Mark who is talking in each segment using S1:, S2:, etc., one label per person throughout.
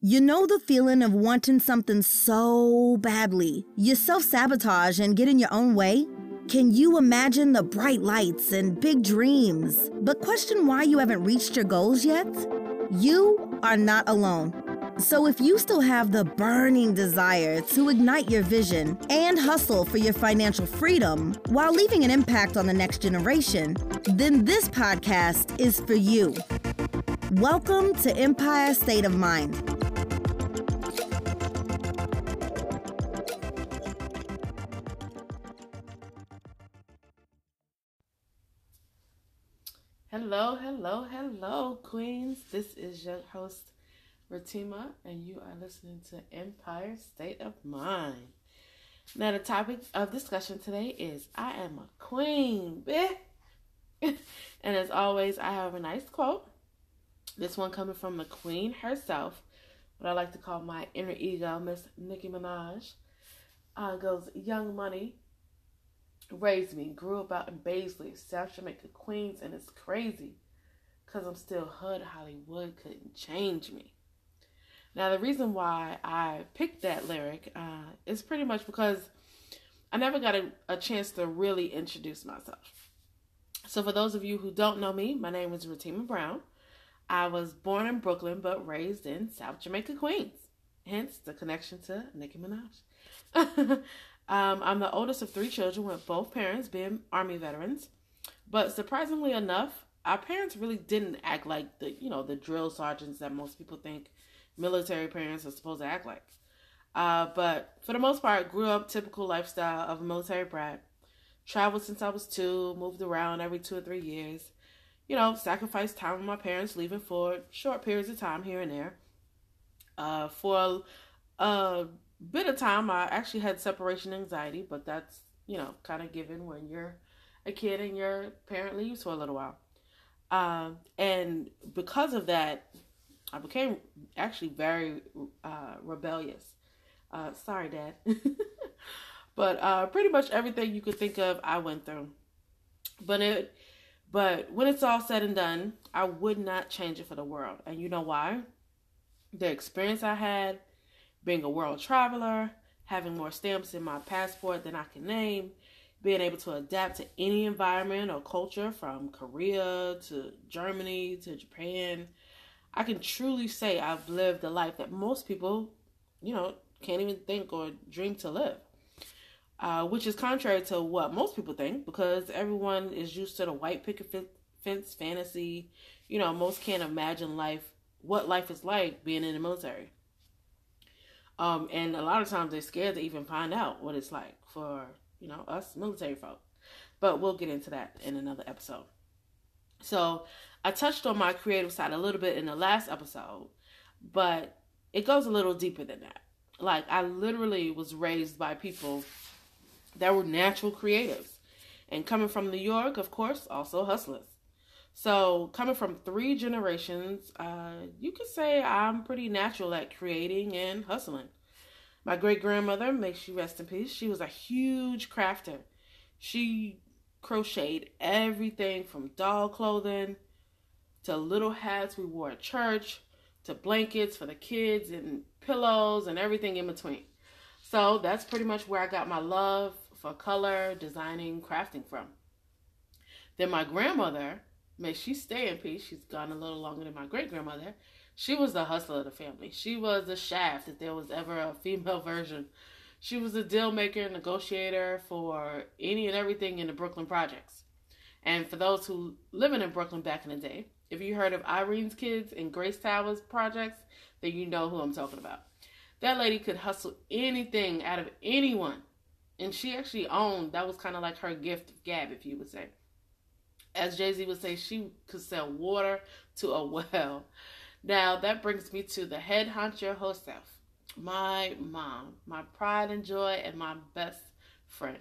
S1: You know the feeling of wanting something so badly, you self sabotage and get in your own way? Can you imagine the bright lights and big dreams, but question why you haven't reached your goals yet? You are not alone. So, if you still have the burning desire to ignite your vision and hustle for your financial freedom while leaving an impact on the next generation, then this podcast is for you. Welcome to Empire State of Mind.
S2: Hello, hello, hello, Queens. This is your host, Ratima, and you are listening to Empire State of Mind. Now, the topic of discussion today is I am a queen, bitch. and as always, I have a nice quote. This one coming from the queen herself, what I like to call my inner ego, Miss Nicki Minaj. Uh, goes, Young Money raised me, grew up out in Baisley, South Jamaica, Queens, and it's crazy because I'm still hood Hollywood couldn't change me. Now, the reason why I picked that lyric uh, is pretty much because I never got a, a chance to really introduce myself. So, for those of you who don't know me, my name is Ratima Brown. I was born in Brooklyn but raised in South Jamaica, Queens. Hence the connection to Nicki Minaj. um, I'm the oldest of three children with both parents being Army veterans. But surprisingly enough, our parents really didn't act like the you know the drill sergeants that most people think military parents are supposed to act like. Uh, but for the most part, grew up typical lifestyle of a military brat. Traveled since I was two, moved around every two or three years. You know, sacrificed time with my parents, leaving for short periods of time here and there. Uh, for a, a bit of time, I actually had separation anxiety, but that's, you know, kind of given when you're a kid and your parent leaves for a little while. Um, and because of that, I became actually very uh, rebellious. Uh, sorry, Dad. but uh, pretty much everything you could think of, I went through. But it, but when it's all said and done, I would not change it for the world. And you know why? The experience I had, being a world traveler, having more stamps in my passport than I can name, being able to adapt to any environment or culture from Korea to Germany to Japan I can truly say I've lived a life that most people, you know, can't even think or dream to live. Uh, which is contrary to what most people think because everyone is used to the white picket fence fantasy. You know, most can't imagine life, what life is like being in the military. Um, and a lot of times they're scared to even find out what it's like for, you know, us military folk. But we'll get into that in another episode. So I touched on my creative side a little bit in the last episode, but it goes a little deeper than that. Like, I literally was raised by people that were natural creatives. And coming from New York, of course, also hustlers. So, coming from three generations, uh, you could say I'm pretty natural at creating and hustling. My great grandmother, may she rest in peace, she was a huge crafter. She crocheted everything from doll clothing to little hats we wore at church, to blankets for the kids and pillows and everything in between. So that's pretty much where I got my love for color, designing, crafting from. Then my grandmother, may she stay in peace, she's gone a little longer than my great grandmother. She was the hustler of the family. She was the shaft if there was ever a female version. She was a deal maker, negotiator for any and everything in the Brooklyn projects. And for those who living in Brooklyn back in the day, if you heard of Irene's Kids and Grace Towers projects, then you know who I'm talking about. That lady could hustle anything out of anyone. And she actually owned, that was kind of like her gift of gab, if you would say. As Jay Z would say, she could sell water to a well. Now, that brings me to the head honcho herself, my mom, my pride and joy, and my best friend.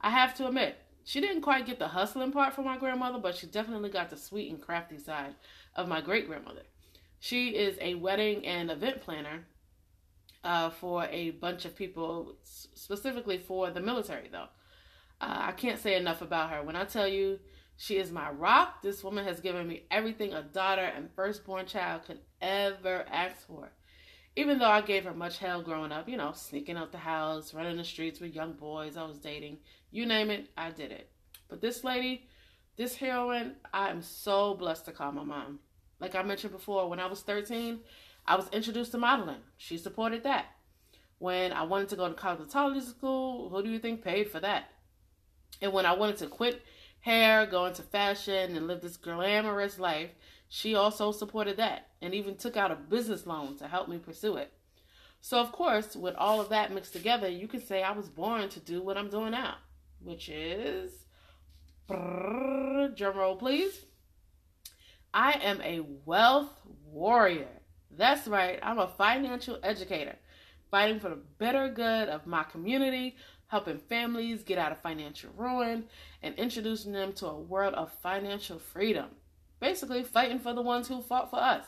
S2: I have to admit, she didn't quite get the hustling part from my grandmother, but she definitely got the sweet and crafty side of my great grandmother. She is a wedding and event planner uh, for a bunch of people, specifically for the military, though. Uh, I can't say enough about her. When I tell you she is my rock, this woman has given me everything a daughter and firstborn child could ever ask for. Even though I gave her much hell growing up, you know, sneaking out the house, running the streets with young boys I was dating, you name it, I did it. But this lady, this heroine, I am so blessed to call my mom. Like I mentioned before, when I was 13, I was introduced to modeling. She supported that. When I wanted to go to cosmetology school, who do you think paid for that? And when I wanted to quit hair, go into fashion, and live this glamorous life, she also supported that and even took out a business loan to help me pursue it. So, of course, with all of that mixed together, you can say I was born to do what I'm doing now, which is drum roll, please. I am a wealth warrior. That's right, I'm a financial educator, fighting for the better good of my community, helping families get out of financial ruin, and introducing them to a world of financial freedom. Basically, fighting for the ones who fought for us.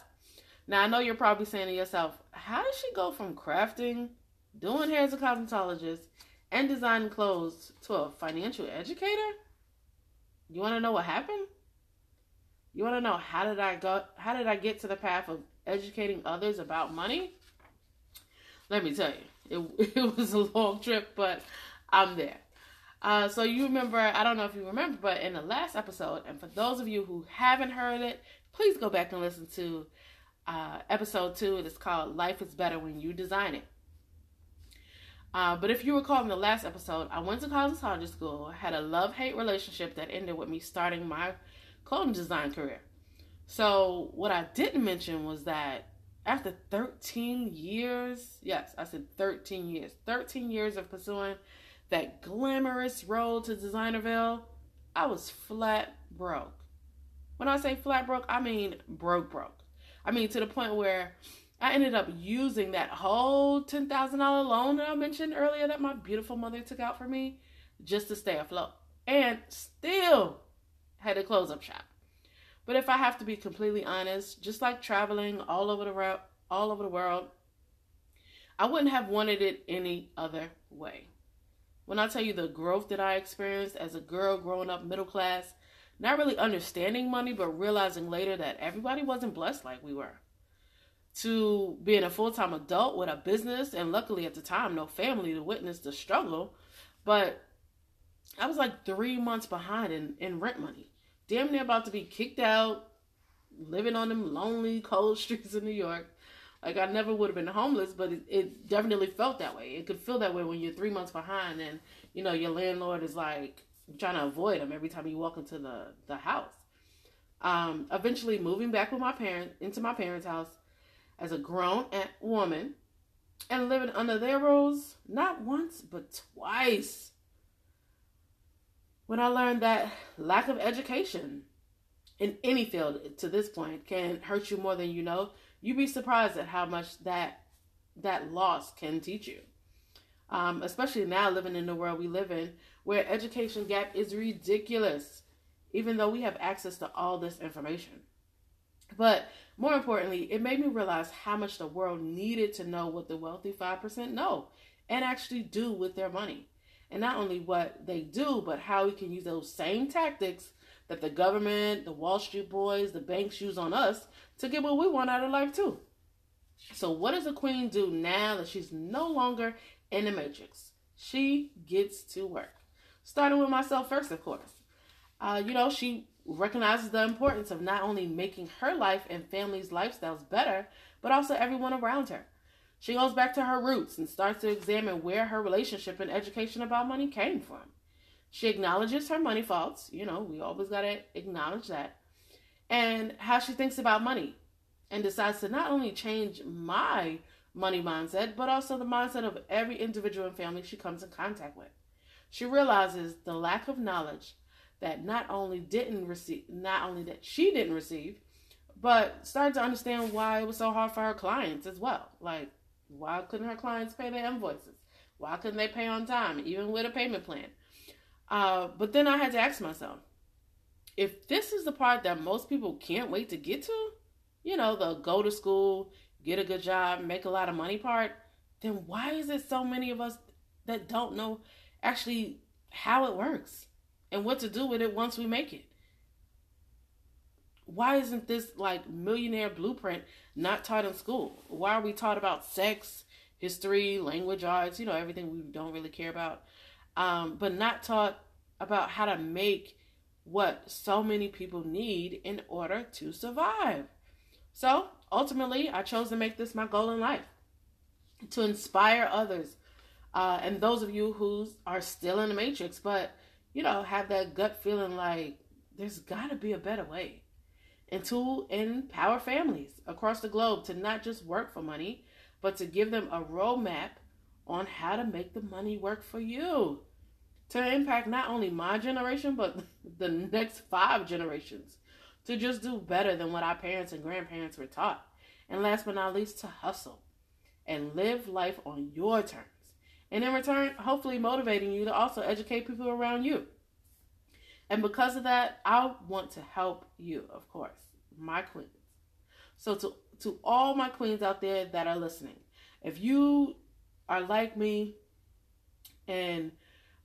S2: Now, I know you're probably saying to yourself, how did she go from crafting, doing hair as a cosmetologist, and designing clothes to a financial educator? You want to know what happened? You want to know how did I go how did I get to the path of educating others about money? Let me tell you. It it was a long trip, but I'm there. Uh, so you remember, I don't know if you remember, but in the last episode, and for those of you who haven't heard it, please go back and listen to uh, episode two. It is called "Life Is Better When You Design It." Uh, but if you recall in the last episode, I went to cosmetology school, had a love-hate relationship that ended with me starting my clothing design career. So what I didn't mention was that after 13 years, yes, I said 13 years, 13 years of pursuing that glamorous road to Designerville, I was flat broke. When I say flat broke, I mean broke broke. I mean to the point where I ended up using that whole $10,000 loan that I mentioned earlier that my beautiful mother took out for me just to stay afloat. And still had to close up shop. But if I have to be completely honest, just like traveling all over the world, all over the world, I wouldn't have wanted it any other way. When I tell you the growth that I experienced as a girl growing up middle class, not really understanding money, but realizing later that everybody wasn't blessed like we were. To being a full time adult with a business, and luckily at the time, no family to witness the struggle. But I was like three months behind in, in rent money. Damn near about to be kicked out, living on them lonely, cold streets of New York. Like I never would have been homeless, but it, it, definitely felt that way. It could feel that way when you're three months behind, and you know your landlord is like trying to avoid them every time you walk into the the house. Um, eventually, moving back with my parents into my parents' house as a grown woman, and living under their rules not once but twice. When I learned that lack of education in any field to this point can hurt you more than you know, you'd be surprised at how much that that loss can teach you. Um, especially now living in the world we live in, where education gap is ridiculous, even though we have access to all this information. But more importantly, it made me realize how much the world needed to know what the wealthy 5% know and actually do with their money. And not only what they do, but how we can use those same tactics that the government, the Wall Street boys, the banks use on us to get what we want out of life too. So what does the queen do now that she's no longer in the matrix? She gets to work. Starting with myself first, of course. Uh, you know, she recognizes the importance of not only making her life and family's lifestyles better, but also everyone around her. She goes back to her roots and starts to examine where her relationship and education about money came from. She acknowledges her money faults. You know, we always got to acknowledge that. And how she thinks about money and decides to not only change my money mindset, but also the mindset of every individual and family she comes in contact with. She realizes the lack of knowledge that not only didn't receive, not only that she didn't receive, but started to understand why it was so hard for her clients as well. Like, why couldn't her clients pay their invoices? Why couldn't they pay on time, even with a payment plan? Uh, but then I had to ask myself, if this is the part that most people can't wait to get to, you know, the go to school, get a good job, make a lot of money part, then why is it so many of us that don't know actually how it works and what to do with it once we make it? Why isn't this like millionaire blueprint not taught in school? Why are we taught about sex, history, language arts, you know, everything we don't really care about, um, but not taught about how to make what so many people need in order to survive. So ultimately, I chose to make this my goal in life to inspire others. Uh, and those of you who are still in the matrix, but you know, have that gut feeling like there's got to be a better way. And to empower families across the globe to not just work for money, but to give them a roadmap on how to make the money work for you to impact not only my generation, but the next five generations to just do better than what our parents and grandparents were taught. And last but not least, to hustle and live life on your terms. And in return, hopefully motivating you to also educate people around you. And because of that, I want to help you, of course, my queens. So to to all my queens out there that are listening, if you are like me and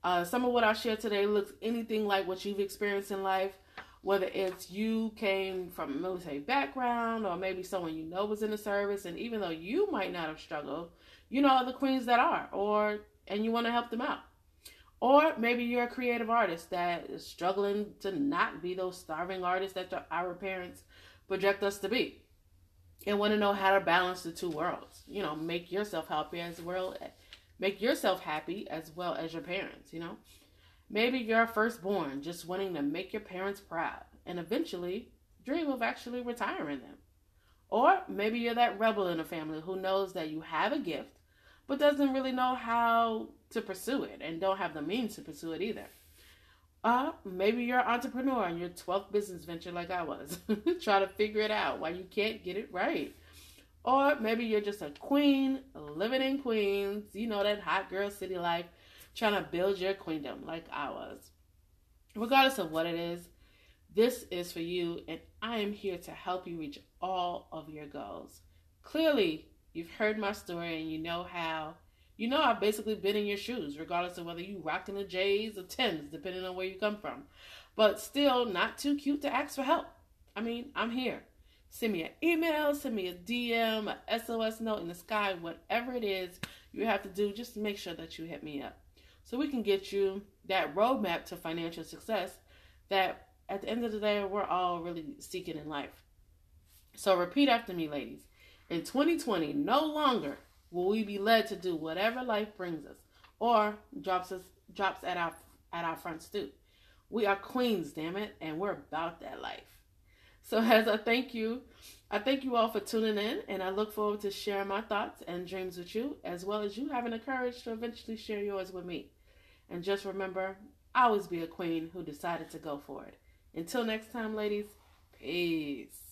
S2: uh, some of what I share today looks anything like what you've experienced in life, whether it's you came from a military background or maybe someone you know was in the service, and even though you might not have struggled, you know other queens that are, or and you want to help them out. Or maybe you're a creative artist that is struggling to not be those starving artists that our parents project us to be. And want to know how to balance the two worlds. You know, make yourself happy as well Make yourself happy as well as your parents, you know? Maybe you're a firstborn just wanting to make your parents proud and eventually dream of actually retiring them. Or maybe you're that rebel in a family who knows that you have a gift but doesn't really know how to pursue it and don't have the means to pursue it either. Uh, maybe you're an entrepreneur on your 12th business venture like I was. Try to figure it out why you can't get it right. Or maybe you're just a queen living in Queens, you know, that hot girl city life, trying to build your queendom like I was. Regardless of what it is, this is for you, and I am here to help you reach all of your goals. Clearly, you've heard my story and you know how. You know, I've basically been in your shoes, regardless of whether you rocked in the J's or Tims, depending on where you come from. But still, not too cute to ask for help. I mean, I'm here. Send me an email, send me a DM, a SOS note in the sky, whatever it is you have to do, just make sure that you hit me up. So we can get you that roadmap to financial success that at the end of the day we're all really seeking in life. So repeat after me, ladies. In 2020, no longer will we be led to do whatever life brings us or drops us drops at our at our front stoop. We are queens, damn it, and we're about that life. So as I thank you, I thank you all for tuning in, and I look forward to sharing my thoughts and dreams with you, as well as you having the courage to eventually share yours with me. And just remember, always be a queen who decided to go for it. Until next time, ladies, peace.